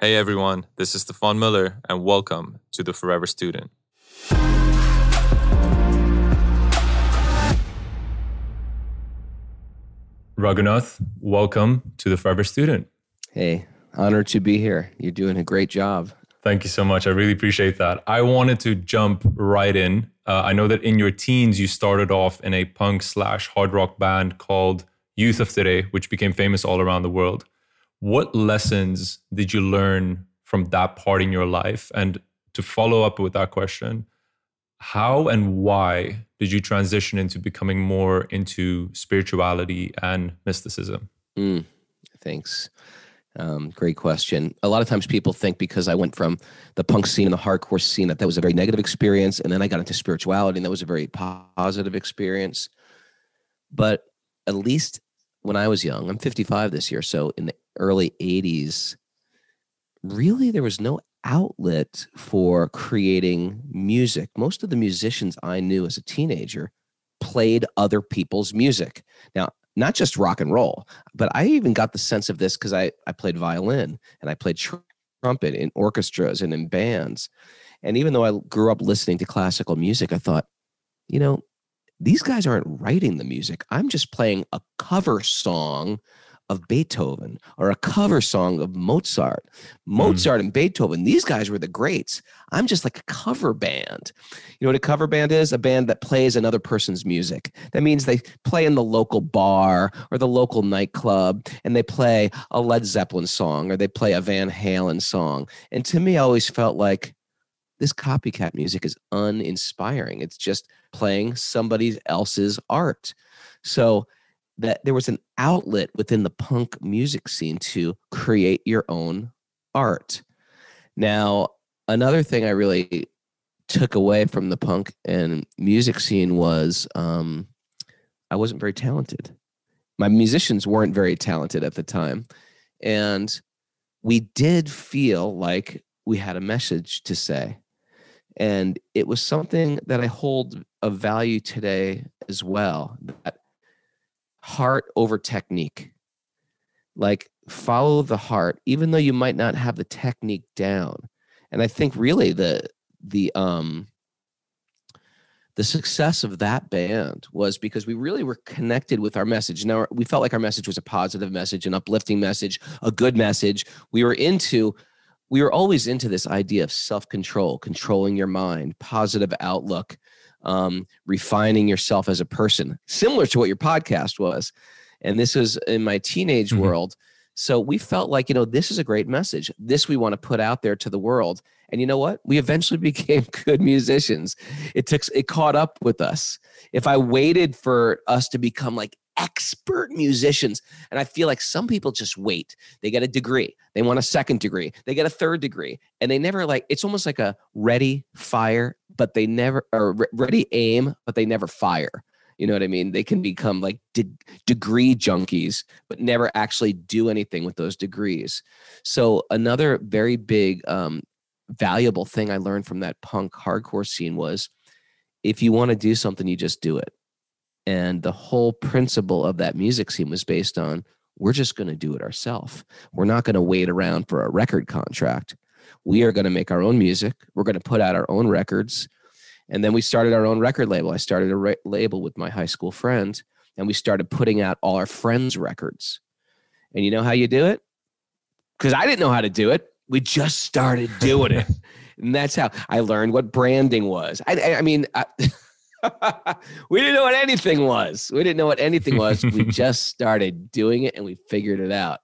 Hey everyone, this is Stefan Miller, and welcome to the Forever Student. Raghunath, welcome to the Forever Student. Hey, honored to be here. You're doing a great job. Thank you so much. I really appreciate that. I wanted to jump right in. Uh, I know that in your teens, you started off in a punk slash hard rock band called Youth of Today, which became famous all around the world. What lessons did you learn from that part in your life? And to follow up with that question, how and why did you transition into becoming more into spirituality and mysticism? Mm, thanks. Um, great question. A lot of times people think because I went from the punk scene and the hardcore scene that that was a very negative experience, and then I got into spirituality and that was a very positive experience. But at least when I was young, I'm 55 this year, so in the early 80s, really there was no outlet for creating music. Most of the musicians I knew as a teenager played other people's music. Now, not just rock and roll, but I even got the sense of this because I, I played violin and I played trumpet in orchestras and in bands. And even though I grew up listening to classical music, I thought, you know, these guys aren't writing the music. I'm just playing a cover song of Beethoven or a cover song of Mozart. Mozart mm. and Beethoven, these guys were the greats. I'm just like a cover band. You know what a cover band is? A band that plays another person's music. That means they play in the local bar or the local nightclub and they play a Led Zeppelin song or they play a Van Halen song. And to me, I always felt like this copycat music is uninspiring. It's just playing somebody else's art. So that there was an outlet within the punk music scene to create your own art. Now, another thing I really took away from the punk and music scene was um, I wasn't very talented. My musicians weren't very talented at the time. And we did feel like we had a message to say. And it was something that I hold of value today as well. That heart over technique. Like follow the heart, even though you might not have the technique down. And I think really the the um the success of that band was because we really were connected with our message. Now we felt like our message was a positive message, an uplifting message, a good message. We were into we were always into this idea of self-control, controlling your mind, positive outlook, um, refining yourself as a person, similar to what your podcast was. And this was in my teenage mm-hmm. world. So we felt like, you know, this is a great message. This we want to put out there to the world. And you know what? We eventually became good musicians. It took it caught up with us. If I waited for us to become like expert musicians. And I feel like some people just wait. They get a degree, they want a second degree, they get a third degree, and they never like it's almost like a ready, fire, but they never or ready, aim, but they never fire. You know what I mean? They can become like de- degree junkies, but never actually do anything with those degrees. So, another very big, um, valuable thing I learned from that punk hardcore scene was if you want to do something, you just do it and the whole principle of that music scene was based on we're just going to do it ourselves. We're not going to wait around for a record contract. We are going to make our own music. We're going to put out our own records. And then we started our own record label. I started a re- label with my high school friend, and we started putting out all our friends' records. And you know how you do it? Because I didn't know how to do it. We just started doing it. and that's how I learned what branding was. I, I, I mean, I, we didn't know what anything was. We didn't know what anything was. we just started doing it and we figured it out.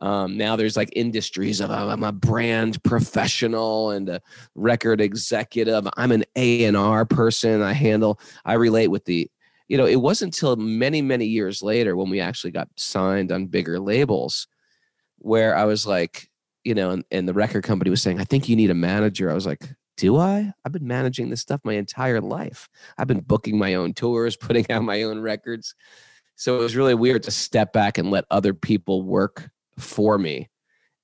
Um, now there's like industries of I'm a brand professional and a record executive. I'm an A and R person. I handle. I relate with the. You know, it wasn't until many many years later when we actually got signed on bigger labels, where I was like, you know, and, and the record company was saying, I think you need a manager. I was like, do I? I've been managing this stuff my entire life. I've been booking my own tours, putting out my own records. So it was really weird to step back and let other people work for me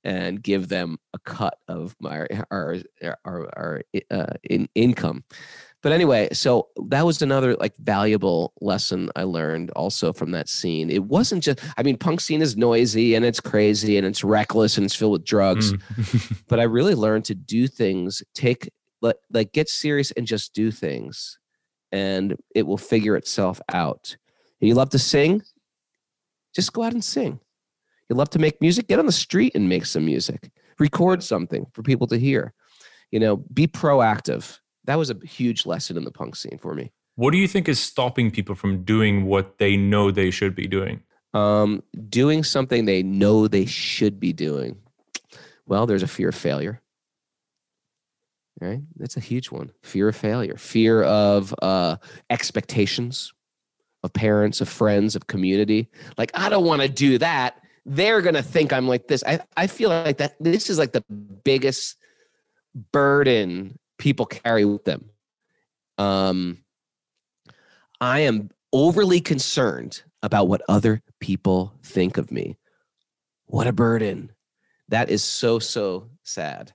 and give them a cut of my our our, our uh, in, income. but anyway, so that was another like valuable lesson I learned also from that scene. It wasn't just, I mean, punk scene is noisy and it's crazy and it's reckless and it's filled with drugs. Mm. but I really learned to do things, take, like, like get serious and just do things and it will figure itself out. You love to sing? Just go out and sing. You love to make music? Get on the street and make some music. Record something for people to hear. You know, be proactive that was a huge lesson in the punk scene for me. What do you think is stopping people from doing what they know they should be doing? Um, doing something they know they should be doing. Well, there's a fear of failure. Right? That's a huge one. Fear of failure, fear of uh, expectations of parents, of friends, of community. Like, I don't want to do that. They're going to think I'm like this. I, I feel like that this is like the biggest burden people carry with them. Um, I am overly concerned about what other people think of me. What a burden. That is so, so sad.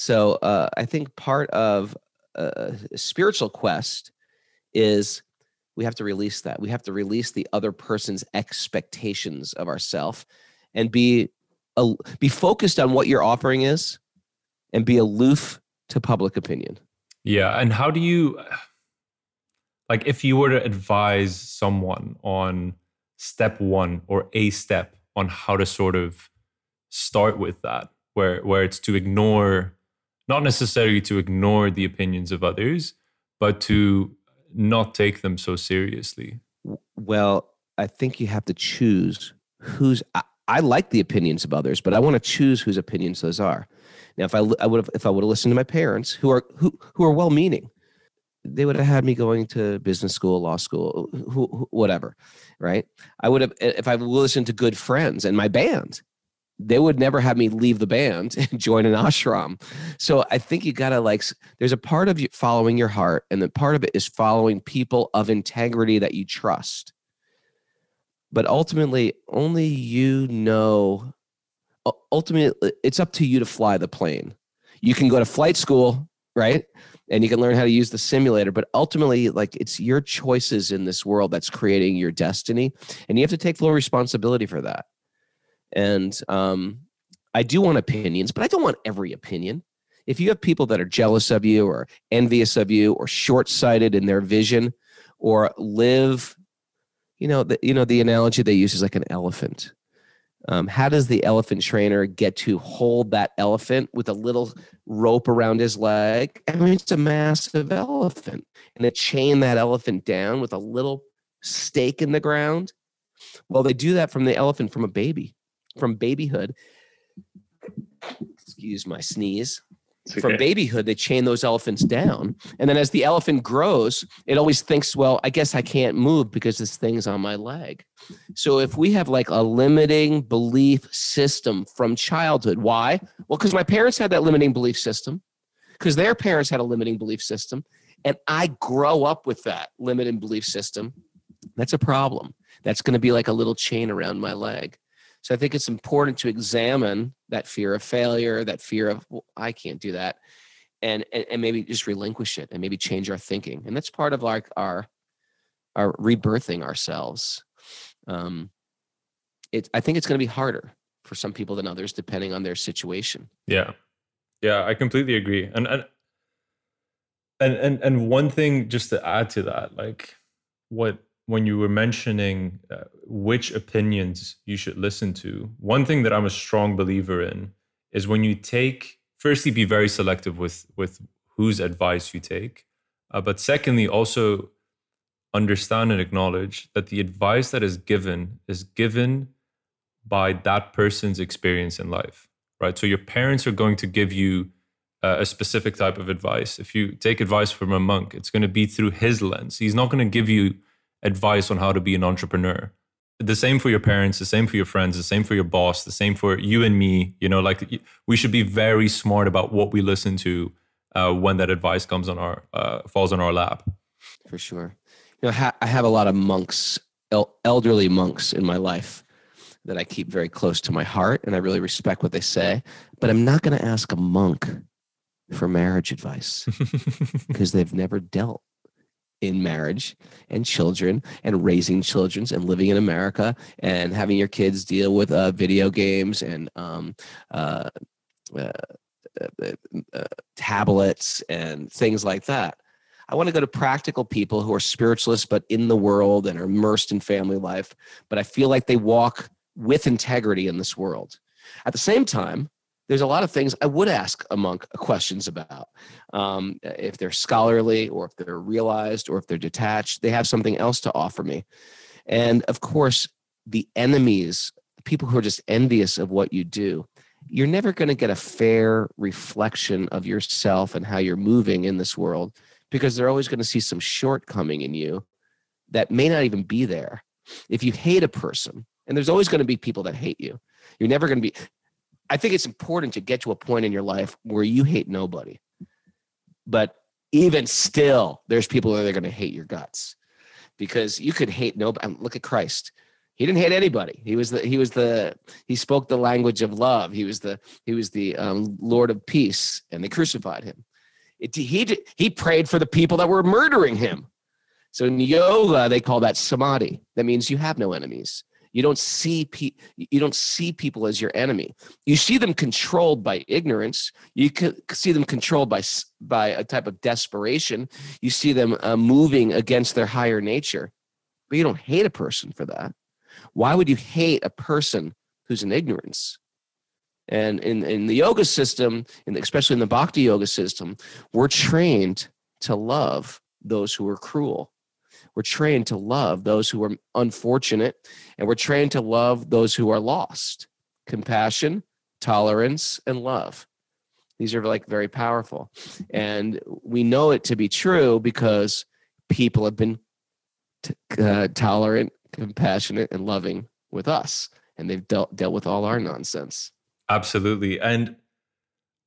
So uh, I think part of a spiritual quest is we have to release that. We have to release the other person's expectations of ourself and be uh, be focused on what your offering is and be aloof to public opinion. Yeah. And how do you, like, if you were to advise someone on step one or a step on how to sort of start with that, where, where it's to ignore, not necessarily to ignore the opinions of others, but to not take them so seriously? Well, I think you have to choose who's. I, I like the opinions of others, but I want to choose whose opinions those are. Now, if I, I would have, if I would have listened to my parents, who are who who are well meaning, they would have had me going to business school, law school, who, who, whatever, right? I would have if I listened to good friends and my band, they would never have me leave the band and join an ashram. So I think you gotta like. There's a part of you following your heart, and the part of it is following people of integrity that you trust. But ultimately, only you know ultimately it's up to you to fly the plane. You can go to flight school, right? And you can learn how to use the simulator, but ultimately, like it's your choices in this world that's creating your destiny, and you have to take full responsibility for that. And um, I do want opinions, but I don't want every opinion. If you have people that are jealous of you, or envious of you, or short-sighted in their vision, or live, you know, the, you know the analogy they use is like an elephant um, how does the elephant trainer get to hold that elephant with a little rope around his leg? I mean, it's a massive elephant, and to chain that elephant down with a little stake in the ground. Well, they do that from the elephant from a baby, from babyhood. Excuse my sneeze. Okay. From babyhood, they chain those elephants down. And then as the elephant grows, it always thinks, well, I guess I can't move because this thing's on my leg. So if we have like a limiting belief system from childhood, why? Well, because my parents had that limiting belief system, because their parents had a limiting belief system. And I grow up with that limiting belief system. That's a problem. That's going to be like a little chain around my leg. So I think it's important to examine that fear of failure, that fear of well, I can't do that, and, and and maybe just relinquish it and maybe change our thinking. And that's part of like our our rebirthing ourselves. Um, it I think it's going to be harder for some people than others depending on their situation. Yeah, yeah, I completely agree. And and and and, and one thing just to add to that, like what when you were mentioning uh, which opinions you should listen to, one thing that I'm a strong believer in is when you take, firstly, be very selective with with whose advice you take, uh, but secondly, also understand and acknowledge that the advice that is given is given by that person's experience in life, right? So your parents are going to give you uh, a specific type of advice. If you take advice from a monk, it's going to be through his lens. He's not going to give you advice on how to be an entrepreneur. The same for your parents, the same for your friends, the same for your boss, the same for you and me. You know, like we should be very smart about what we listen to uh, when that advice comes on our uh, falls on our lap. For sure, you know, ha- I have a lot of monks, el- elderly monks in my life that I keep very close to my heart, and I really respect what they say. But I'm not going to ask a monk for marriage advice because they've never dealt in marriage and children and raising children and living in America and having your kids deal with uh, video games and um, uh, uh, uh, uh tablets and things like that. I want to go to practical people who are spiritualists but in the world and are immersed in family life, but I feel like they walk with integrity in this world. At the same time, there's a lot of things I would ask a monk questions about. Um, if they're scholarly or if they're realized or if they're detached, they have something else to offer me. And of course, the enemies, people who are just envious of what you do, you're never going to get a fair reflection of yourself and how you're moving in this world because they're always going to see some shortcoming in you that may not even be there. If you hate a person, and there's always going to be people that hate you, you're never going to be I think it's important to get to a point in your life where you hate nobody. But even still, there's people that are going to hate your guts because you could hate nobody. Look at Christ. He didn't hate anybody. He was the he was the he spoke the language of love. He was the he was the um, Lord of peace, and they crucified him. It, he he prayed for the people that were murdering him. So in yoga, they call that samadhi. That means you have no enemies. You don't see pe- you don't see people as your enemy. You see them controlled by ignorance. You see them controlled by by a type of desperation. You see them uh, moving against their higher nature, but you don't hate a person for that. Why would you hate a person who's in ignorance? And in, in the yoga system, and especially in the bhakti yoga system, we're trained to love those who are cruel. We're trained to love those who are unfortunate, and we're trained to love those who are lost. Compassion, tolerance, and love. These are like very powerful. And we know it to be true because people have been t- uh, tolerant, compassionate, and loving with us. And they've dealt, dealt with all our nonsense. Absolutely. And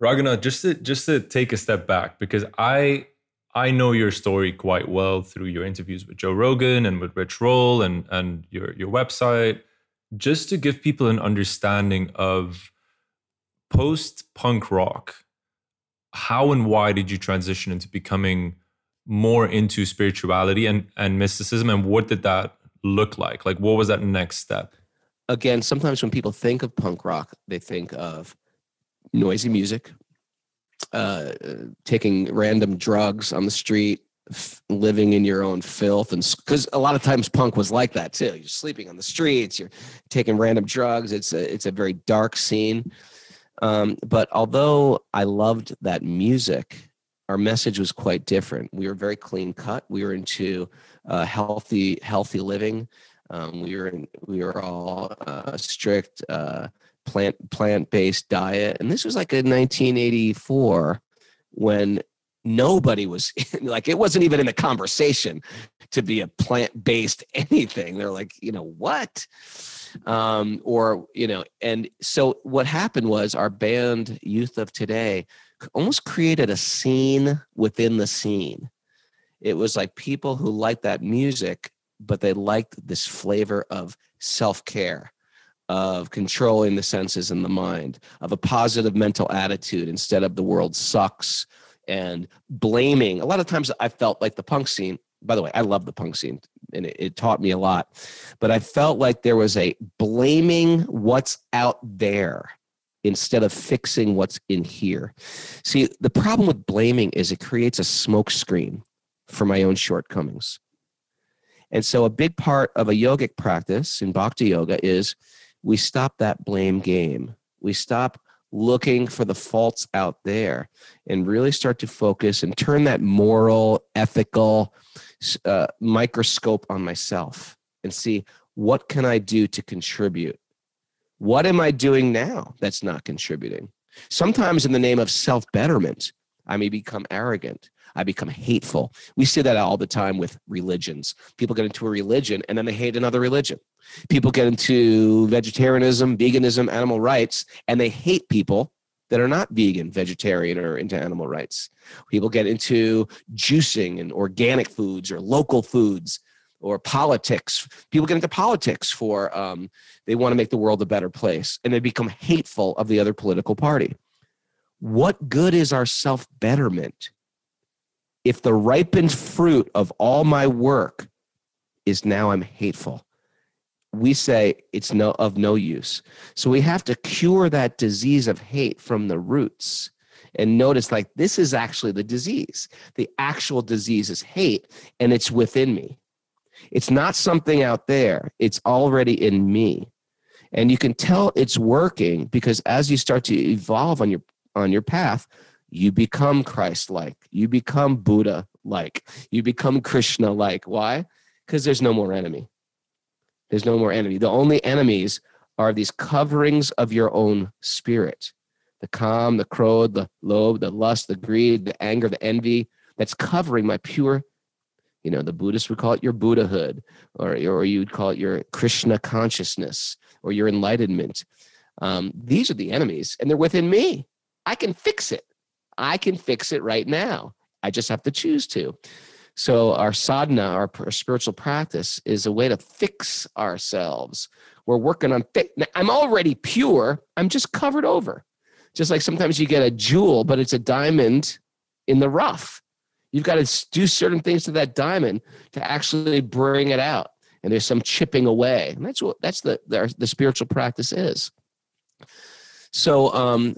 Raghunath, just to just to take a step back, because I I know your story quite well through your interviews with Joe Rogan and with Rich Roll and and your your website, just to give people an understanding of post punk rock. How and why did you transition into becoming more into spirituality and and mysticism, and what did that look like? Like, what was that next step? Again, sometimes when people think of punk rock, they think of noisy music, uh, taking random drugs on the street, f- living in your own filth, and because a lot of times punk was like that too. You're sleeping on the streets, you're taking random drugs. It's a it's a very dark scene. Um, but although I loved that music, our message was quite different. We were very clean cut. We were into uh, healthy healthy living. Um, we were in, we were all uh, strict uh, plant plant based diet, and this was like in 1984 when nobody was like it wasn't even in the conversation to be a plant based anything. They're like, you know what? Um, or you know, and so what happened was our band Youth of Today almost created a scene within the scene. It was like people who liked that music, but they liked this flavor of self care of controlling the senses and the mind, of a positive mental attitude instead of the world sucks and blaming. A lot of times I felt like the punk scene, by the way, I love the punk scene and it, it taught me a lot, but I felt like there was a blaming what's out there instead of fixing what's in here. See, the problem with blaming is it creates a smokescreen for my own shortcomings. And so, a big part of a yogic practice in bhakti yoga is we stop that blame game. We stop looking for the faults out there and really start to focus and turn that moral, ethical uh, microscope on myself and see what can I do to contribute? What am I doing now that's not contributing? Sometimes, in the name of self betterment, I may become arrogant. I become hateful. We see that all the time with religions. People get into a religion and then they hate another religion. People get into vegetarianism, veganism, animal rights, and they hate people that are not vegan, vegetarian, or into animal rights. People get into juicing and organic foods or local foods or politics. People get into politics for um, they want to make the world a better place and they become hateful of the other political party. what good is our self betterment if the ripened fruit of all my work is now I'm hateful? We say it's no of no use. So we have to cure that disease of hate from the roots and notice like this is actually the disease. The actual disease is hate and it's within me. It's not something out there. It's already in me. And you can tell it's working because as you start to evolve on your on your path, you become Christ-like. You become Buddha-like. You become Krishna-like. Why? Because there's no more enemy. There's no more enemy. The only enemies are these coverings of your own spirit the kama, the krodha, the lobha, the lust, the greed, the anger, the envy that's covering my pure, you know, the Buddhists would call it your Buddhahood, or, or you'd call it your Krishna consciousness or your enlightenment. Um, these are the enemies, and they're within me. I can fix it. I can fix it right now. I just have to choose to. So, our sadhana, our, spiritual practice, is a way to fix ourselves. We're working on. Fi- I'm already pure. I'm just covered over. Just like sometimes you get a jewel, but it's a diamond in the rough. You've got to do certain things to that diamond to actually bring it out. And there's some chipping away. And that's what that's the the, the spiritual practice is. So um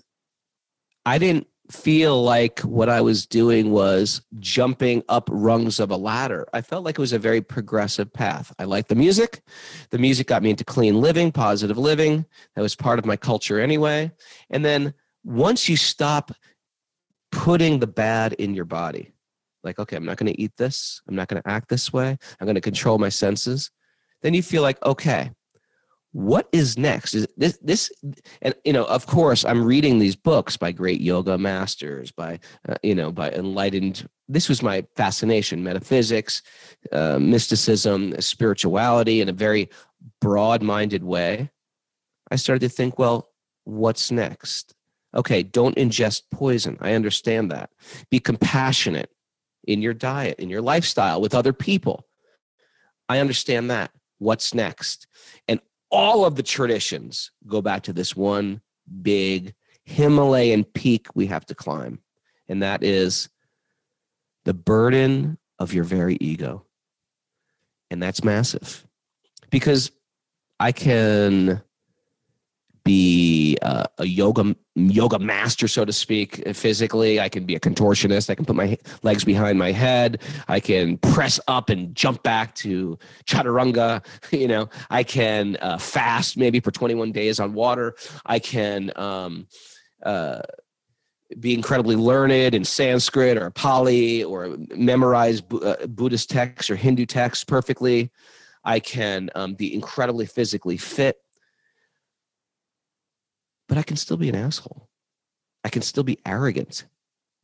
I didn't feel like what I was doing was jumping up rungs of a ladder. I felt like it was a very progressive path. I liked the music. The music got me into clean living, positive living. That was part of my culture anyway. And then once you stop putting the bad in your body, like, okay, I'm not going to eat this, I'm not going to act this way, I'm going to control my senses, then you feel like, okay, what is next is this this and you know of course i'm reading these books by great yoga masters by uh, you know by enlightened this was my fascination metaphysics uh, mysticism spirituality in a very broad minded way i started to think well what's next Okay, don't ingest poison. I understand that. Be compassionate in your diet, in your lifestyle, with other people. I understand that. What's next? And all of the traditions go back to this one big Himalayan peak we have to climb, and that is the burden of your very ego. And that's massive because I can be uh, a yoga yoga master, so to speak, physically. I can be a contortionist. I can put my legs behind my head. I can press up and jump back to chaturanga. You know, I can uh, fast maybe for 21 days on water. I can. Um, uh, be incredibly learned in Sanskrit or Pali or memorize uh, Buddhist texts or Hindu texts perfectly. I can um, be incredibly physically fit but I can still be an asshole. I can still be arrogant.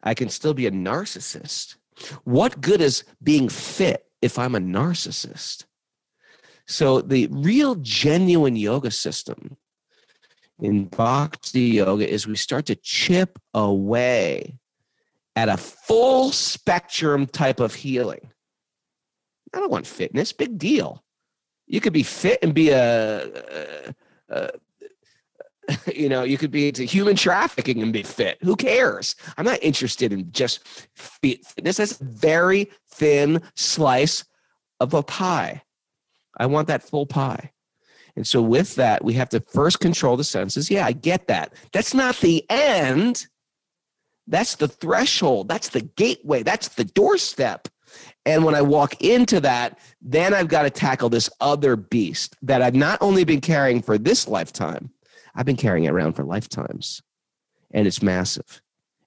I can still be a narcissist. What good is being fit if I'm a narcissist? So, the real genuine yoga system in bhakti yoga is we start to chip away at a full spectrum type of healing. I don't want fitness, big deal. You could be fit and be a, a, a you know, you could be into human trafficking and be fit. Who cares? I'm not interested in just fitness. That's a very thin slice of a pie. I want that full pie. And so, with that, we have to first control the senses. Yeah, I get that. That's not the end. That's the threshold. That's the gateway. That's the doorstep. And when I walk into that, then I've got to tackle this other beast that I've not only been carrying for this lifetime, I've been carrying it around for lifetimes, and it's massive.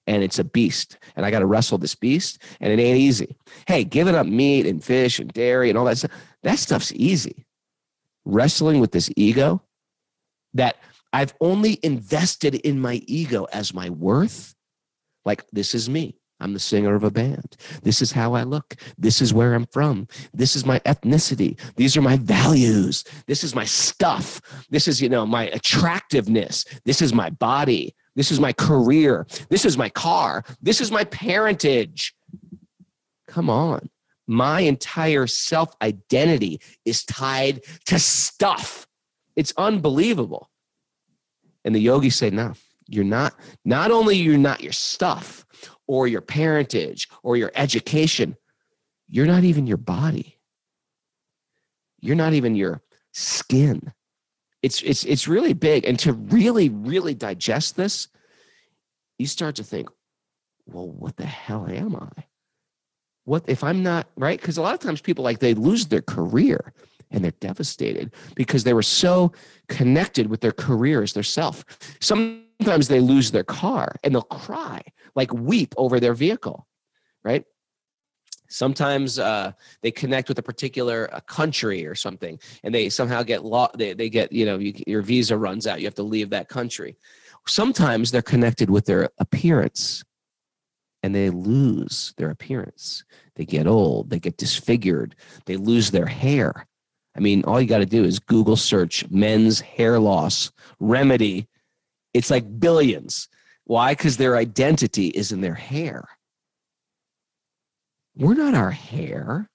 And it's a beast. And I got to wrestle this beast, and it ain't easy. Hey, giving up meat and fish and dairy and all that stuff, that stuff's easy. Wrestling with this ego that I've only invested in my ego as my worth. Like, this is me. I'm the singer of a band. This is how I look. This is where I'm from. This is my ethnicity. These are my values. This is my stuff. This is, you know, my attractiveness. This is my body. This is my career. This is my car. This is my parentage. Come on. My entire self identity is tied to stuff. It's unbelievable. And the yogis say, no, You're not, not only you're not your stuff or your parentage or your education, you're not even your body. You're not even your skin. It's, it's, it's really big. And to really, really digest this, you start to think, well, what the hell am I? What if I'm not right? Because a lot of times people like they lose their career and they're devastated because they were so connected with their career as their self. Sometimes they lose their car and they'll cry, like weep over their vehicle, right? Sometimes uh, they connect with a particular uh, country or something, and they somehow get lost. They, they get you know you, your visa runs out. You have to leave that country. Sometimes they're connected with their appearance, and they lose their appearance. They get old. They get disfigured. They lose their hair. I mean, all you got to do is Google search men's hair loss remedy. It's like billions. Why? Because their identity is in their hair. We're not our hair.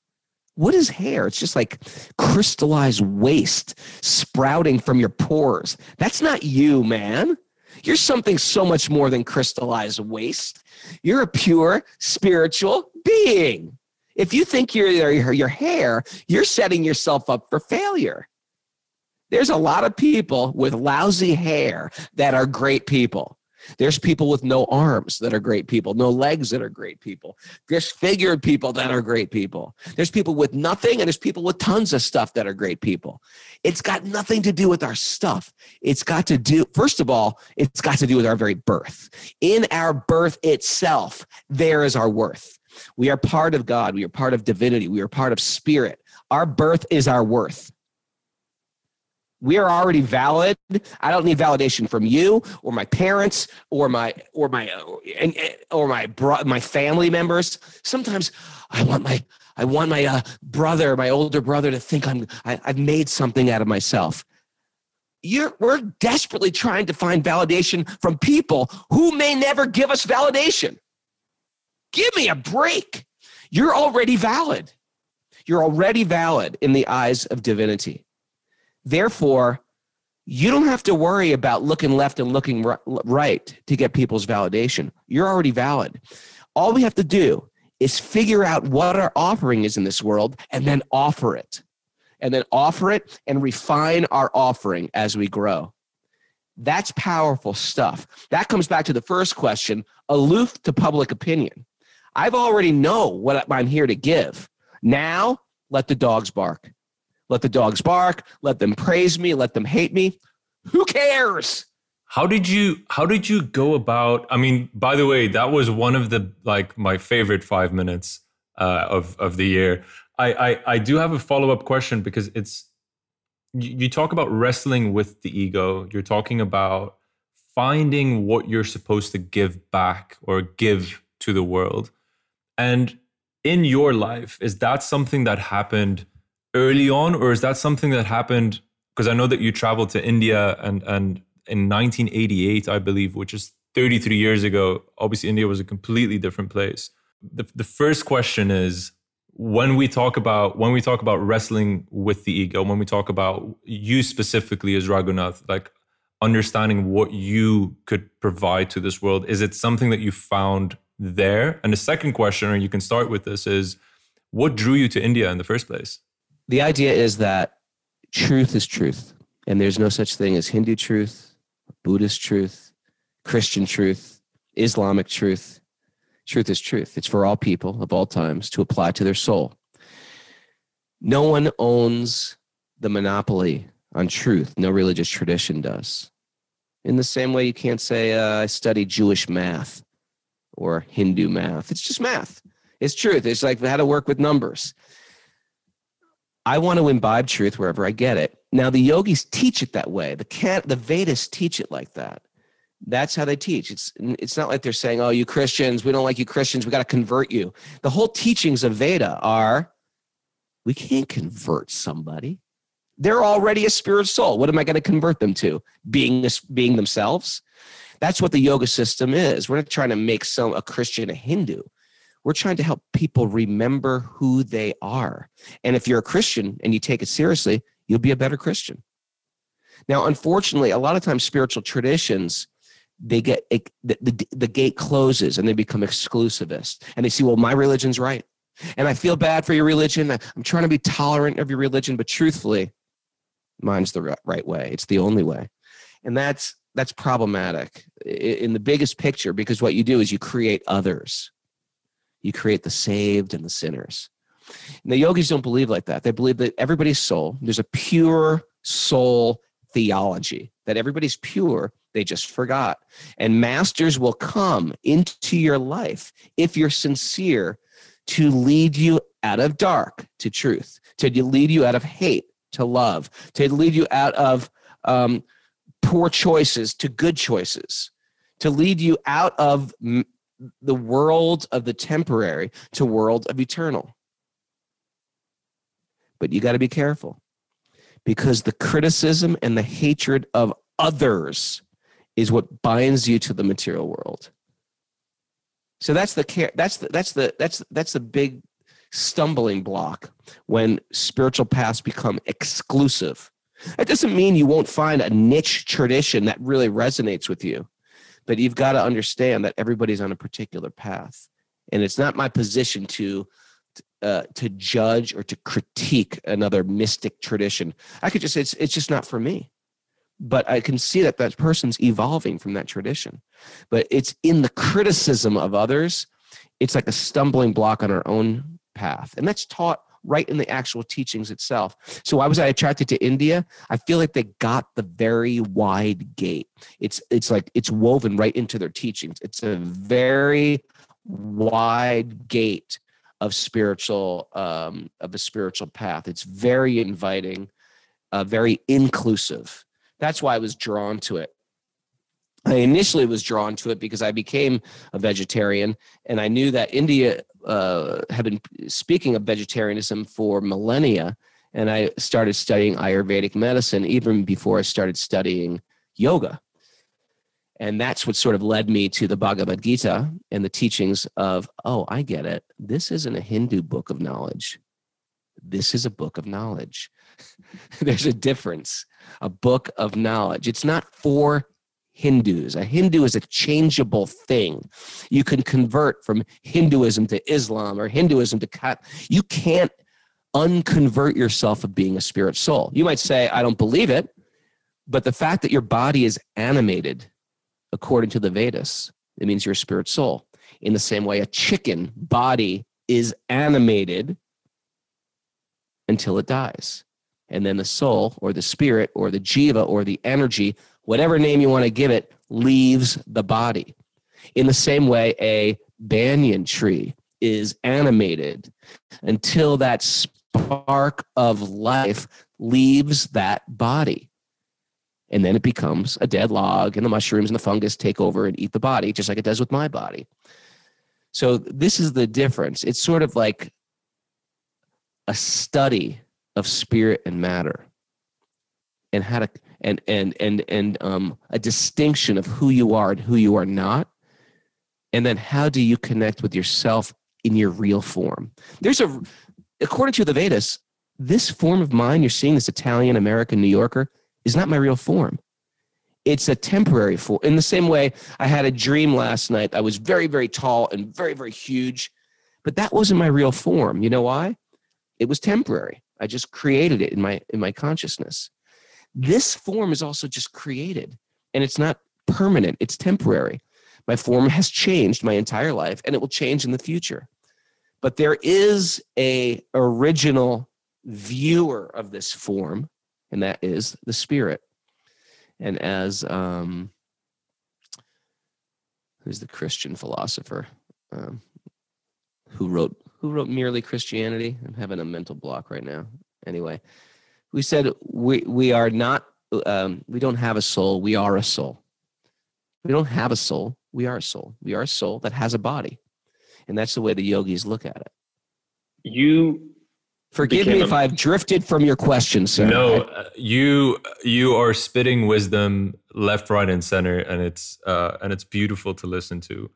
What is hair? It's just like crystallized waste sprouting from your pores. That's not you, man. You're something so much more than crystallized waste. You're a pure spiritual being. If you think you're your, your hair, you're setting yourself up for failure. There's a lot of people with lousy hair that are great people. There's people with no arms that are great people, no legs that are great people, disfigured people that are great people. There's people with nothing, and there's people with tons of stuff that are great people. It's got nothing to do with our stuff. It's got to do, first of all, it's got to do with our very birth. In our birth itself, there is our worth. We are part of God. We are part of divinity. We are part of spirit. Our birth is our worth. We are already valid. I don't need validation from you or my parents or my or my or my bro, my family members. Sometimes I want my I want my uh, brother, my older brother, to think I'm I, I've made something out of myself. You're, we're desperately trying to find validation from people who may never give us validation. Give me a break. You're already valid. You're already valid in the eyes of divinity. Therefore, you don't have to worry about looking left and looking right to get people's validation. You're already valid. All we have to do is figure out what our offering is in this world and then offer it. And then offer it and refine our offering as we grow. That's powerful stuff. That comes back to the first question aloof to public opinion. I've already know what I'm here to give. Now, let the dogs bark. Let the dogs bark. Let them praise me. Let them hate me. Who cares? How did you how did you go about I mean by the way that was one of the like my favorite 5 minutes uh, of of the year. I I, I do have a follow-up question because it's you talk about wrestling with the ego. You're talking about finding what you're supposed to give back or give to the world. And in your life, is that something that happened early on, or is that something that happened? Because I know that you traveled to India and and in 1988, I believe, which is 33 years ago. Obviously, India was a completely different place. The, the first question is when we talk about when we talk about wrestling with the ego, when we talk about you specifically as Raghunath, like understanding what you could provide to this world, is it something that you found there? And the second question, or you can start with this, is what drew you to India in the first place? The idea is that truth is truth, and there's no such thing as Hindu truth, Buddhist truth, Christian truth, Islamic truth. Truth is truth. It's for all people of all times to apply to their soul. No one owns the monopoly on truth. No religious tradition does. In the same way, you can't say, uh, I study Jewish math or Hindu math. It's just math. It's truth. It's like how to work with numbers. I want to imbibe truth wherever I get it. Now the yogis teach it that way. The can the Vedas teach it like that. That's how they teach. It's it's not like they're saying, "Oh, you Christians, we don't like you Christians. We got to convert you." The whole teachings of Veda are we can't convert somebody. They're already a spirit soul. What am I going to convert them to? Being this being themselves? That's what the yoga system is. We're not trying to make some a Christian a Hindu. We're trying to help people remember who they are. And if you're a Christian and you take it seriously, you'll be a better Christian. Now, unfortunately, a lot of times spiritual traditions they get the, the, the gate closes and they become exclusivist and they see well my religion's right. And i feel bad for your religion. I'm trying to be tolerant of your religion but truthfully mine's the right way. It's the only way. And that's that's problematic in the biggest picture because what you do is you create others you create the saved and the sinners. And the yogis don't believe like that. They believe that everybody's soul there's a pure soul theology that everybody's pure they just forgot. And masters will come into your life if you're sincere to lead you out of dark to truth to lead you out of hate to love to lead you out of um, poor choices to good choices, to lead you out of the world of the temporary to world of eternal. But you got to be careful because the criticism and the hatred of others is what binds you to the material world. So that's the care that's the that's the that's that's the big stumbling block when spiritual paths become exclusive that doesn't mean you won't find a niche tradition that really resonates with you, but you've got to understand that everybody's on a particular path. And it's not my position to uh, to judge or to critique another mystic tradition. I could just say it's it's just not for me. But I can see that that person's evolving from that tradition. But it's in the criticism of others, it's like a stumbling block on our own path. And that's taught right in the actual teachings itself. So why was I attracted to India? I feel like they got the very wide gate. It's it's like it's woven right into their teachings. It's a very wide gate of spiritual um, of a spiritual path. It's very inviting, uh, very inclusive. That's why I was drawn to it. I initially was drawn to it because I became a vegetarian and I knew that India uh, have been speaking of vegetarianism for millennia, and I started studying Ayurvedic medicine even before I started studying yoga. And that's what sort of led me to the Bhagavad Gita and the teachings of, oh, I get it. This isn't a Hindu book of knowledge. This is a book of knowledge. There's a difference. A book of knowledge. It's not for Hindus. A Hindu is a changeable thing. You can convert from Hinduism to Islam or Hinduism to Kat. You can't unconvert yourself of being a spirit soul. You might say, I don't believe it, but the fact that your body is animated according to the Vedas, it means you're a spirit soul. In the same way, a chicken body is animated until it dies. And then the soul or the spirit or the jiva or the energy whatever name you want to give it, leaves the body. In the same way, a banyan tree is animated until that spark of life leaves that body. And then it becomes a dead log, and the mushrooms and the fungus take over and eat the body, just like it does with my body. So, this is the difference. It's sort of like a study of spirit and matter and how to and and and and um, a distinction of who you are and who you are not. And then how do you connect with yourself in your real form? There's a according to the vedas this form of mine you're seeing this italian american new yorker is not my real form. It's a temporary form in the same way i had a dream last night. I was very very tall and very very huge but that wasn't my real form. You know why it was temporary i just created it in my in my consciousness this form is also just created and it's not permanent, it's temporary. My form has changed my entire life and it will change in the future. But there is a original viewer of this form and that is the spirit. And as um who's the Christian philosopher um, who wrote who wrote merely Christianity? I'm having a mental block right now. Anyway, we said we we are not um, we don't have a soul we are a soul. We don't have a soul we are a soul. We are a soul that has a body. And that's the way the yogis look at it. You forgive me if i i've drifted from your question sir. No uh, you you are spitting wisdom left right and center and it's uh and it's beautiful to listen to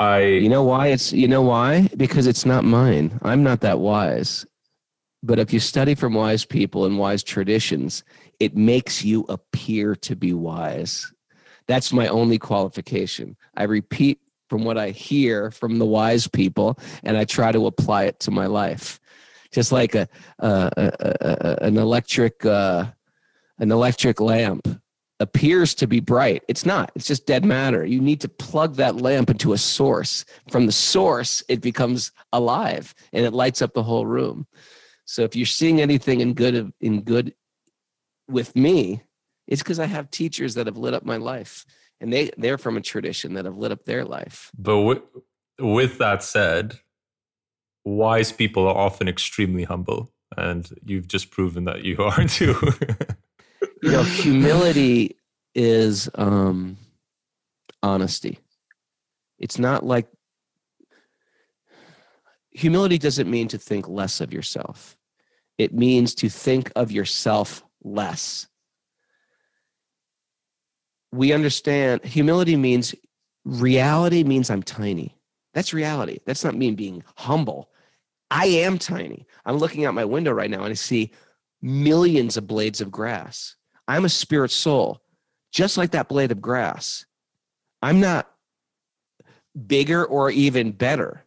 i you know why it's you know why because it's not mine i'm not that wise but if you study from wise people and wise traditions, it makes you appear to be wise. That's my only qualification. I repeat from what I hear from the wise people, and I try to apply it to my life. Just like a, a, a, a an electric uh, an electric lamp appears to be bright. It's not. It's just dead matter. You need to plug that lamp into a source. From the source, it becomes alive and it lights up the whole room. So if you're seeing anything in good in good with me, it's because I have teachers that have lit up my life. And they, they're from a tradition that have lit up their life. But with, with that said, wise people are often extremely humble. And you've just proven that you are too. you know, humility is um, honesty. It's not like humility doesn't mean to think less of yourself. It means to think of yourself less. We understand humility means reality means I'm tiny. That's reality. That's not me being humble. I am tiny. I'm looking out my window right now and I see millions of blades of grass. I'm a spirit soul, just like that blade of grass. I'm not bigger or even better.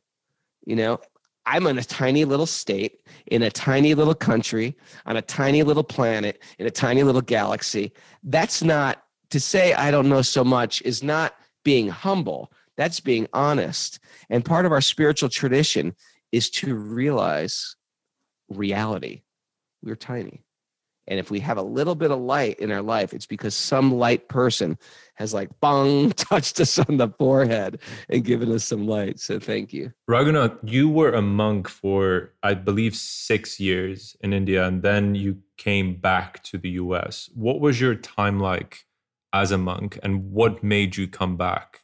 You know, I'm in a tiny little state, in a tiny little country, on a tiny little planet, in a tiny little galaxy. That's not to say I don't know so much, is not being humble. That's being honest. And part of our spiritual tradition is to realize reality. We're tiny. And if we have a little bit of light in our life, it's because some light person has like bong touched us on the forehead and given us some light. So thank you. Raghunath, you were a monk for, I believe, six years in India, and then you came back to the US. What was your time like as a monk, and what made you come back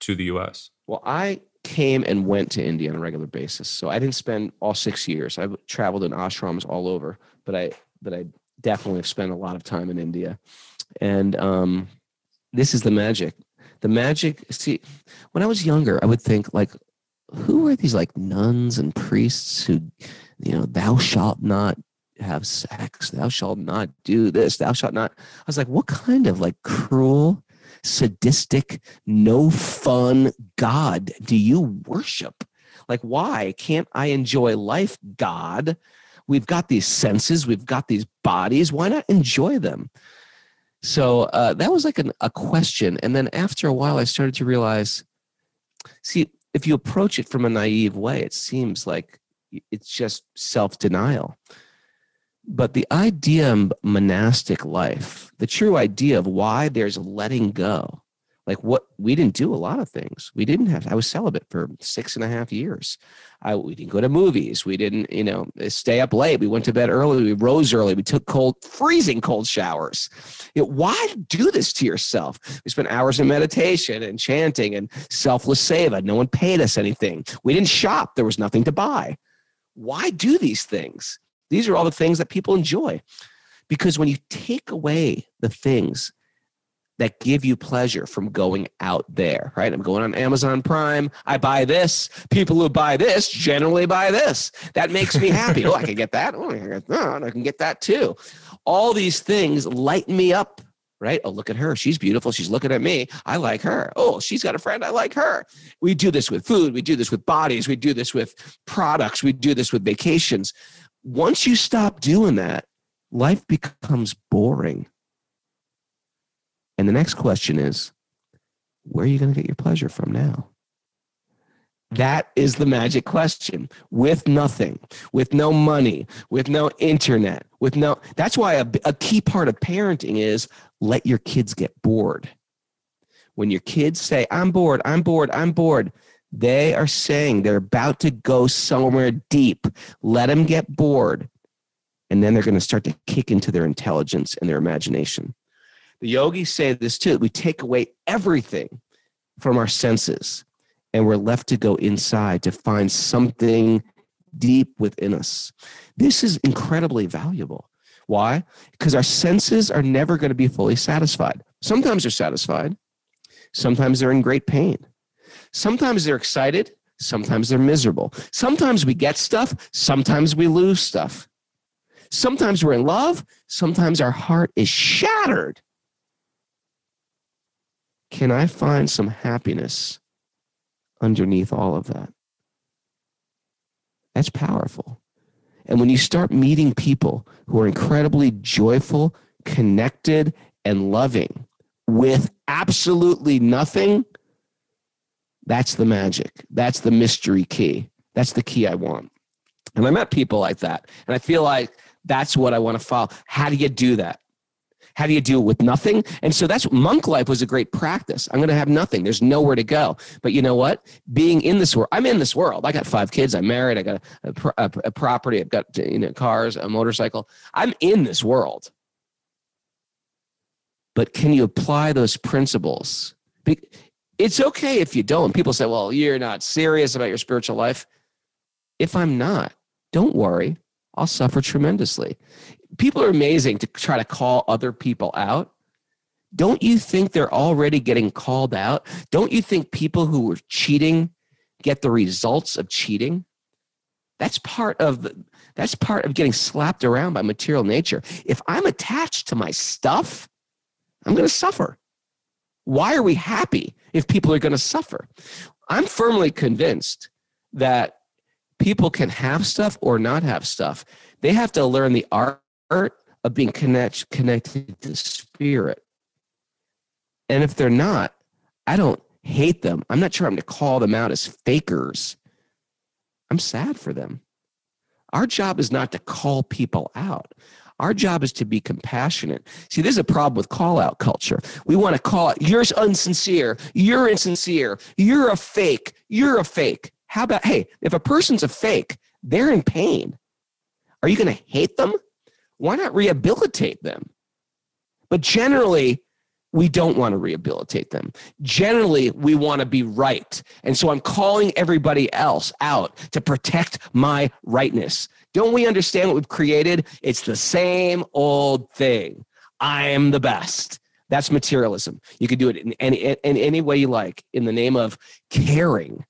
to the US? Well, I came and went to India on a regular basis. So I didn't spend all six years. I traveled in ashrams all over, but I but I definitely have spent a lot of time in India. And um, this is the magic. The magic, see, when I was younger, I would think, like, who are these like nuns and priests who, you know, thou shalt not have sex, thou shalt not do this, thou shalt not. I was like, what kind of like cruel, sadistic, no fun God do you worship? Like, why can't I enjoy life, God? We've got these senses, we've got these bodies. Why not enjoy them? So uh, that was like an, a question. And then after a while, I started to realize see, if you approach it from a naive way, it seems like it's just self denial. But the idea of monastic life, the true idea of why there's letting go, like what we didn't do a lot of things. We didn't have i was celibate for six and a half years. I, we didn't go to movies. We didn't you know eh, stay up late. We went to bed early. We rose early. We took cold freezing cold showers. You know, why do this to yourself? We spent hours in meditation and chanting and selfless seva no one paid us anything. We didn't shop. There was nothing to buy. Why do these things? These are all the things that people enjoy. Because when you take away the things that give you pleasure from going out there, right? I'm going on Amazon Prime. I buy this. People who buy this generally buy this. That makes me happy. oh, I can get that. Oh, I can get that. Oh, that too. All these things lighten me up, right? Oh, look at her. She's beautiful. She's looking at me. I like her. Oh, she's got a friend. I like her. We do this with food. We do this with bodies. We do this with products. We do this with vacations. Once you stop doing that, life becomes boring and the next question is, where are you going to get your pleasure from now? That is the magic question. With nothing, with no money, with no internet, with no. That's why a, a key part of parenting is let your kids get bored. When your kids say, I'm bored, I'm bored, I'm bored, they are saying they're about to go somewhere deep. Let them get bored. And then they're going to start to kick into their intelligence and their imagination. The yogis say this too. We take away everything from our senses and we're left to go inside to find something deep within us. This is incredibly valuable. Why? Because our senses are never going to be fully satisfied. Sometimes they're satisfied, sometimes they're in great pain. Sometimes they're excited, sometimes they're miserable. Sometimes we get stuff, sometimes we lose stuff. Sometimes we're in love, sometimes our heart is shattered. Can I find some happiness underneath all of that? That's powerful. And when you start meeting people who are incredibly joyful, connected, and loving with absolutely nothing, that's the magic. That's the mystery key. That's the key I want. And I met people like that. And I feel like that's what I want to follow. How do you do that? How do you it with nothing? And so that's monk life was a great practice. I'm going to have nothing. There's nowhere to go. But you know what? Being in this world, I'm in this world. I got five kids. I'm married. I got a, a, a property. I've got you know cars, a motorcycle. I'm in this world. But can you apply those principles? It's okay if you don't. People say, well, you're not serious about your spiritual life. If I'm not, don't worry. I'll suffer tremendously people are amazing to try to call other people out. Don't you think they're already getting called out? Don't you think people who are cheating get the results of cheating? That's part of that's part of getting slapped around by material nature. If I'm attached to my stuff, I'm going to suffer. Why are we happy if people are going to suffer? I'm firmly convinced that people can have stuff or not have stuff. They have to learn the art art of being connect, connected to spirit. And if they're not, I don't hate them. I'm not trying to call them out as fakers. I'm sad for them. Our job is not to call people out. Our job is to be compassionate. See, there's a problem with call out culture. We want to call it, you're unsincere, you're insincere, you're a fake, you're a fake. How about, hey, if a person's a fake, they're in pain. Are you going to hate them? Why not rehabilitate them? But generally, we don't want to rehabilitate them. Generally, we want to be right. And so I'm calling everybody else out to protect my rightness. Don't we understand what we've created? It's the same old thing. I am the best. That's materialism. You can do it in any, in any way you like in the name of caring.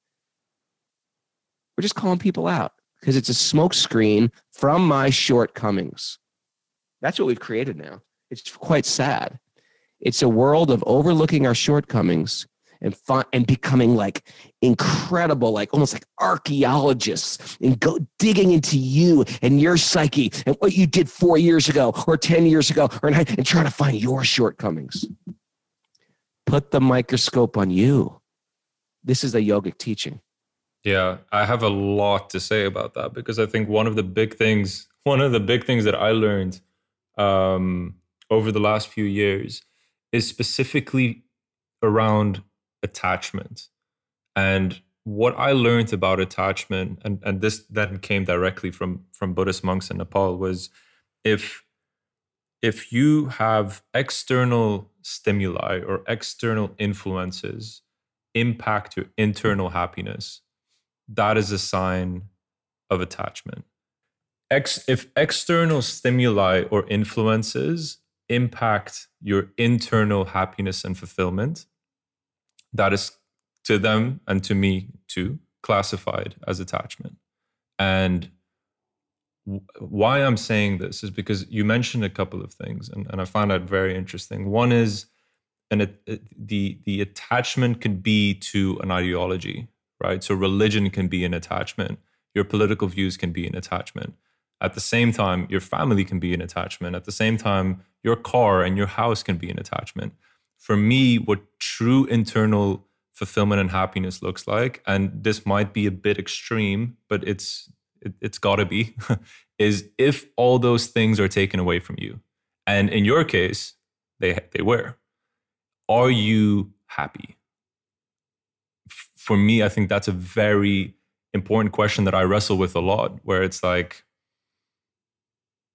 We're just calling people out because it's a smokescreen from my shortcomings. That's what we've created now. It's quite sad. It's a world of overlooking our shortcomings and fun, and becoming like incredible, like almost like archaeologists and go digging into you and your psyche and what you did four years ago or 10 years ago or nine, and trying to find your shortcomings. Put the microscope on you. This is a yogic teaching. Yeah, I have a lot to say about that because I think one of the big things, one of the big things that I learned um, over the last few years is specifically around attachment. And what I learned about attachment, and, and this then came directly from from Buddhist monks in Nepal, was if if you have external stimuli or external influences impact your internal happiness, that is a sign of attachment ex, if external stimuli or influences impact your internal happiness and fulfillment, that is to them and to me too classified as attachment. And w- why I'm saying this is because you mentioned a couple of things, and, and I found that very interesting. One is, and it, it, the the attachment can be to an ideology, right? So religion can be an attachment. Your political views can be an attachment at the same time, your family can be an attachment. At the same time, your car and your house can be an attachment. For me, what true internal fulfillment and happiness looks like, and this might be a bit extreme, but it's it, it's got to be, is if all those things are taken away from you, and in your case, they they were. Are you happy? For me, I think that's a very important question that I wrestle with a lot, where it's like,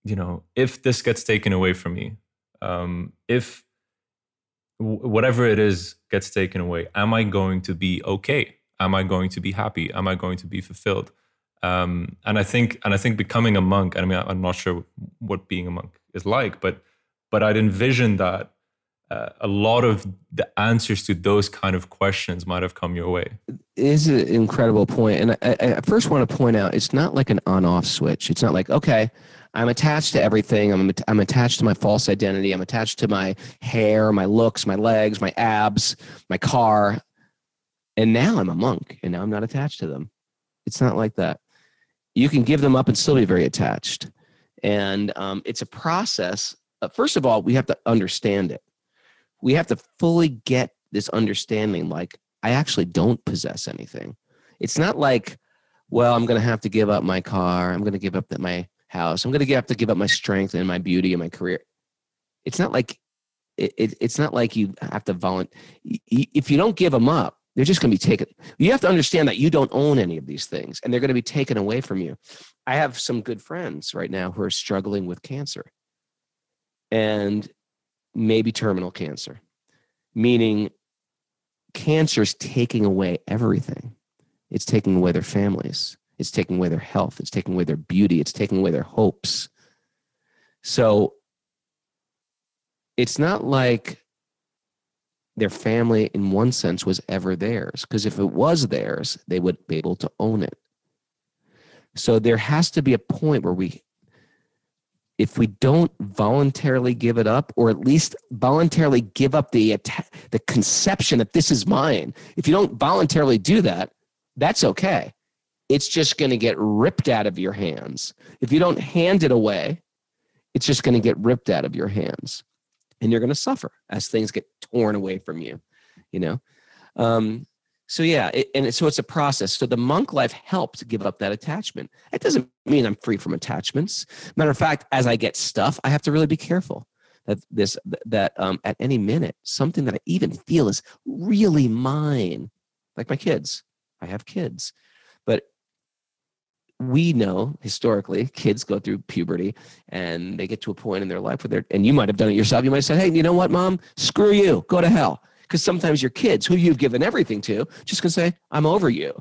you know, if this gets taken away from me, um, if w- whatever it is gets taken away, am I going to be okay? Am I going to be happy? Am I going to be fulfilled? Um, and I think, and I think becoming a monk. I mean, I'm not sure what being a monk is like, but but I'd envision that uh, a lot of the answers to those kind of questions might have come your way. It is an incredible point, and I, I first want to point out it's not like an on-off switch. It's not like okay, I'm attached to everything. I'm, I'm attached to my false identity. I'm attached to my hair, my looks, my legs, my abs, my car. And now I'm a monk and now I'm not attached to them. It's not like that. You can give them up and still be very attached. And um, it's a process. Uh, first of all, we have to understand it. We have to fully get this understanding like, I actually don't possess anything. It's not like, well, I'm going to have to give up my car. I'm going to give up that my house. I'm going to have to give up my strength and my beauty and my career. It's not like it, it, it's not like you have to volunteer. If you don't give them up, they're just going to be taken. You have to understand that you don't own any of these things and they're going to be taken away from you. I have some good friends right now who are struggling with cancer and maybe terminal cancer, meaning cancer is taking away everything. It's taking away their families. It's taking away their health. It's taking away their beauty. It's taking away their hopes. So it's not like their family, in one sense, was ever theirs. Because if it was theirs, they would be able to own it. So there has to be a point where we, if we don't voluntarily give it up, or at least voluntarily give up the the conception that this is mine, if you don't voluntarily do that, that's okay. It's just going to get ripped out of your hands. If you don't hand it away, it's just going to get ripped out of your hands and you're going to suffer as things get torn away from you, you know? Um, so yeah, it, and so it's a process. So the monk life helped give up that attachment. It doesn't mean I'm free from attachments. Matter of fact, as I get stuff, I have to really be careful that this that um, at any minute something that I even feel is really mine, like my kids. I have kids, we know historically kids go through puberty and they get to a point in their life where they're and you might have done it yourself you might have said hey you know what mom? Screw you go to hell. Because sometimes your kids who you've given everything to just gonna say i'm over you.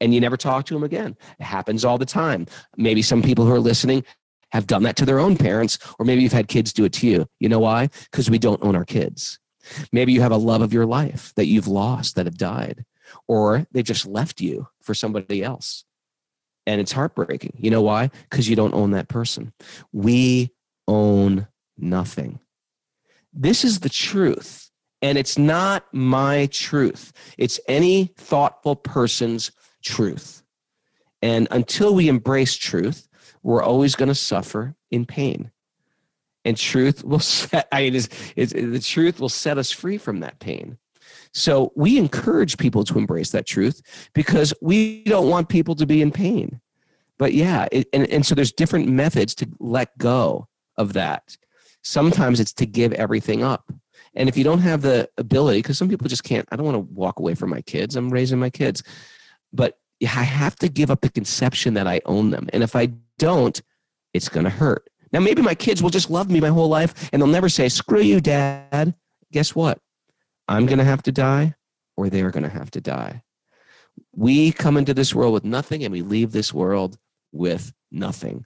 And you never talk to them again. It happens all the time. Maybe some people who are listening have done that to their own parents or maybe you've had kids do it to you. You know why? Because we don't own our kids. Maybe you have a love of your life that you've lost that have died or they just left you for somebody else and it's heartbreaking. You know why? Because you don't own that person. We own nothing. This is the truth. And it's not my truth, it's any thoughtful person's truth. And until we embrace truth, we're always going to suffer in pain. And truth will set, I mean, it's, it's, the truth will set us free from that pain. So we encourage people to embrace that truth because we don't want people to be in pain. But yeah, it, and, and so there's different methods to let go of that. Sometimes it's to give everything up. And if you don't have the ability, because some people just can't, I don't want to walk away from my kids. I'm raising my kids. But I have to give up the conception that I own them. And if I don't, it's going to hurt. Now, maybe my kids will just love me my whole life and they'll never say, screw you, dad. Guess what? I'm going to have to die or they're going to have to die. We come into this world with nothing and we leave this world with nothing.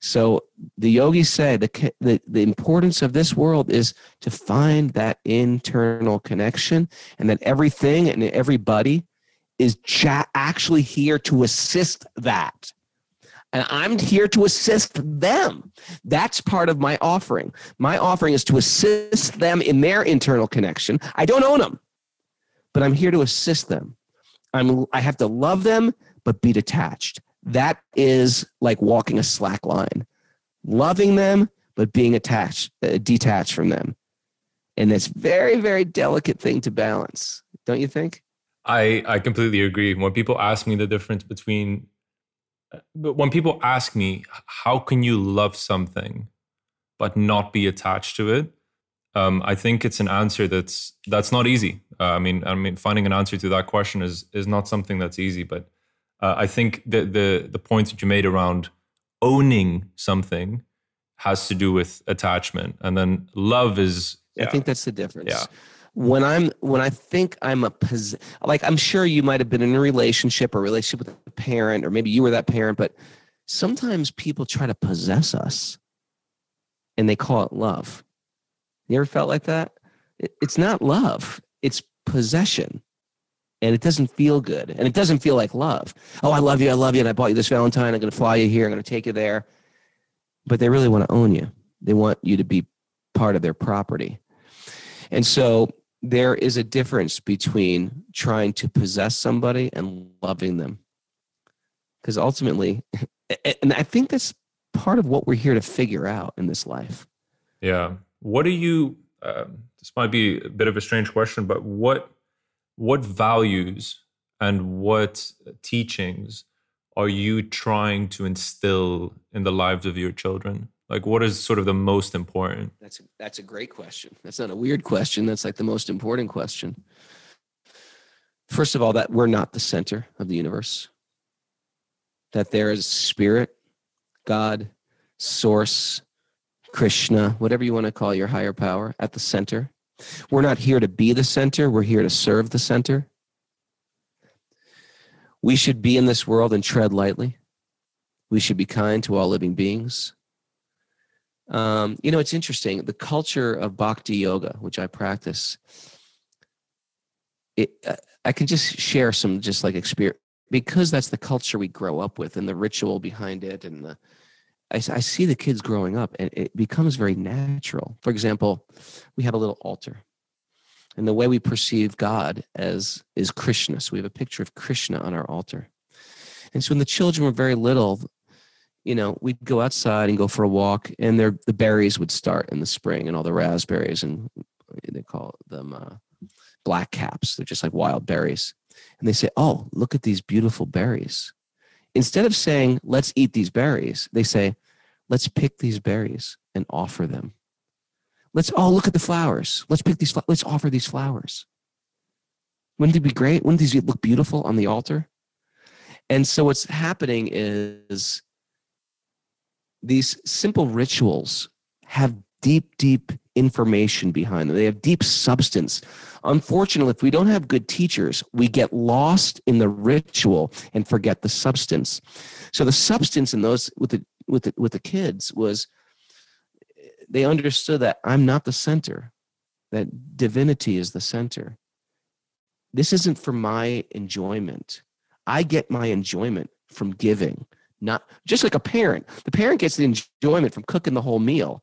So the yogis say the, the, the importance of this world is to find that internal connection and that everything and everybody is cha- actually here to assist that. And I'm here to assist them. That's part of my offering. My offering is to assist them in their internal connection. I don't own them, but I'm here to assist them. I'm, I have to love them, but be detached. That is like walking a slack line, loving them, but being attached, uh, detached from them. And it's very, very delicate thing to balance, don't you think? I, I completely agree. When people ask me the difference between, but when people ask me, how can you love something but not be attached to it? Um, I think it's an answer that's that's not easy. Uh, I mean, I mean, finding an answer to that question is is not something that's easy. But uh, I think the the the points that you made around owning something has to do with attachment, and then love is. Yeah. I think that's the difference. Yeah. When I'm when I think I'm a pos- like I'm sure you might have been in a relationship or relationship with a parent or maybe you were that parent, but sometimes people try to possess us, and they call it love. You ever felt like that? It's not love. It's possession and it doesn't feel good and it doesn't feel like love oh i love you i love you and i bought you this valentine i'm going to fly you here i'm going to take you there but they really want to own you. They want you to be part of their property. And so there is a difference between trying to possess somebody and loving them. Because ultimately, and I think that's part of what we're here to figure out in this life. Yeah. What do you, uh, this might be a bit of a strange question, but what, what values and what teachings are you trying to instill in the lives of your children? Like, what is sort of the most important? That's a, that's a great question. That's not a weird question. That's like the most important question. First of all, that we're not the center of the universe. That there is spirit, God, source, Krishna, whatever you want to call your higher power, at the center. We're not here to be the center. We're here to serve the center. We should be in this world and tread lightly. We should be kind to all living beings. Um, you know, it's interesting. The culture of bhakti yoga, which I practice, it, uh, I can just share some just like experience because that's the culture we grow up with and the ritual behind it. And the, I, I see the kids growing up and it becomes very natural. For example, we have a little altar and the way we perceive God as is Krishna. So we have a picture of Krishna on our altar. And so when the children were very little, you know, we'd go outside and go for a walk, and there the berries would start in the spring, and all the raspberries, and they call them uh, black caps. They're just like wild berries, and they say, "Oh, look at these beautiful berries." Instead of saying, "Let's eat these berries," they say, "Let's pick these berries and offer them." Let's oh look at the flowers. Let's pick these. Let's offer these flowers. Wouldn't it be great? Wouldn't these look beautiful on the altar? And so what's happening is these simple rituals have deep, deep information behind them. They have deep substance. Unfortunately, if we don't have good teachers, we get lost in the ritual and forget the substance. So the substance in those with the with the with the kids was they understood that I'm not the center, that divinity is the center. This isn't for my enjoyment. I get my enjoyment from giving not just like a parent. The parent gets the enjoyment from cooking the whole meal,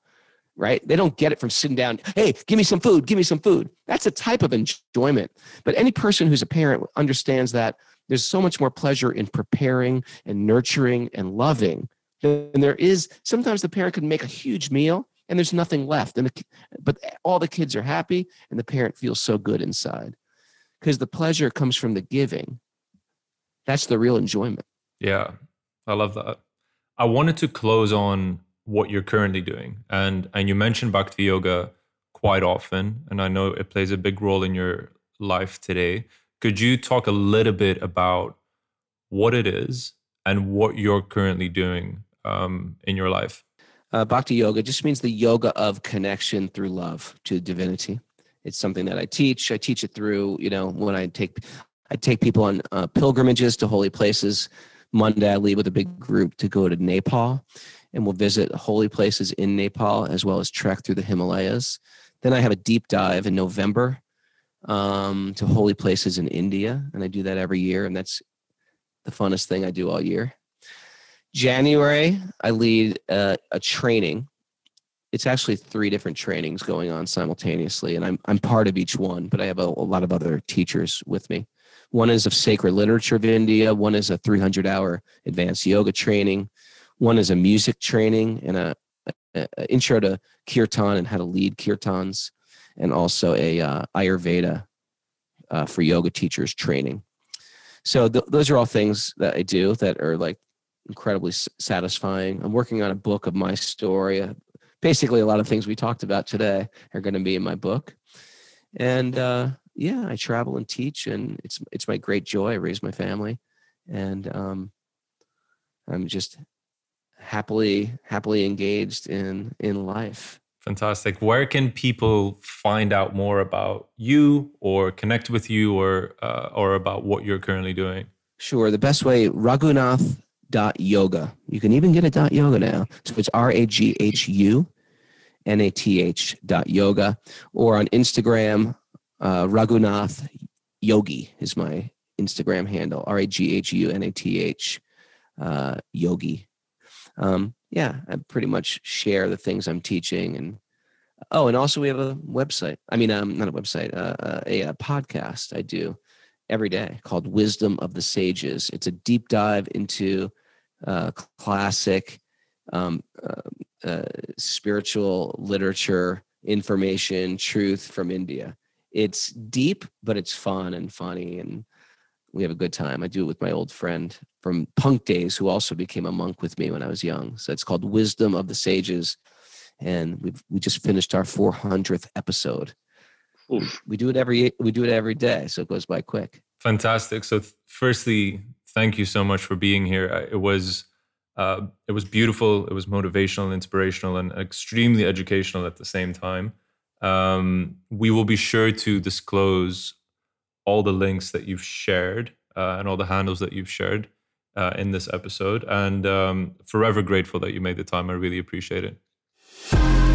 right? They don't get it from sitting down, hey, give me some food, give me some food. That's a type of enjoyment. But any person who's a parent understands that there's so much more pleasure in preparing and nurturing and loving than there is. Sometimes the parent can make a huge meal and there's nothing left. And the, but all the kids are happy and the parent feels so good inside because the pleasure comes from the giving. That's the real enjoyment. Yeah. I love that. I wanted to close on what you're currently doing, and and you mentioned Bhakti Yoga quite often, and I know it plays a big role in your life today. Could you talk a little bit about what it is and what you're currently doing um, in your life? Uh, Bhakti Yoga just means the yoga of connection through love to divinity. It's something that I teach. I teach it through, you know, when I take I take people on uh, pilgrimages to holy places Monday, I leave with a big group to go to Nepal, and we'll visit holy places in Nepal as well as trek through the Himalayas. Then I have a deep dive in November um, to holy places in India, and I do that every year, and that's the funnest thing I do all year. January, I lead a, a training. It's actually three different trainings going on simultaneously, and I'm I'm part of each one, but I have a, a lot of other teachers with me. One is of sacred literature of India. One is a 300 hour advanced yoga training. One is a music training and a, a, a intro to kirtan and how to lead kirtans, and also a uh, Ayurveda uh, for yoga teachers training. So th- those are all things that I do that are like incredibly s- satisfying. I'm working on a book of my story. Uh, basically, a lot of things we talked about today are going to be in my book, and uh, yeah, I travel and teach, and it's it's my great joy. I raise my family, and um, I'm just happily happily engaged in in life. Fantastic. Where can people find out more about you, or connect with you, or uh, or about what you're currently doing? Sure. The best way, Raghunath dot yoga. You can even get a dot yoga now. So it's R A G H U N A T H dot yoga, or on Instagram, uh, Raghunath Yogi is my Instagram handle. R A G H U N A T H uh, Yogi. Um, yeah, I pretty much share the things I'm teaching and oh, and also we have a website. I mean, um, not a website, uh, uh a, a podcast I do every day called Wisdom of the Sages. It's a deep dive into uh, classic um, uh, uh, spiritual literature, information, truth from India. It's deep, but it's fun and funny, and we have a good time. I do it with my old friend from punk days who also became a monk with me when I was young. So it's called Wisdom of the Sages. And we've we just finished our 400th episode. Oof. We do it every we do it every day, so it goes by quick. Fantastic. So, th- firstly, thank you so much for being here. It was uh, it was beautiful. It was motivational, inspirational, and extremely educational at the same time. Um, we will be sure to disclose all the links that you've shared uh, and all the handles that you've shared uh, in this episode. And um, forever grateful that you made the time. I really appreciate it.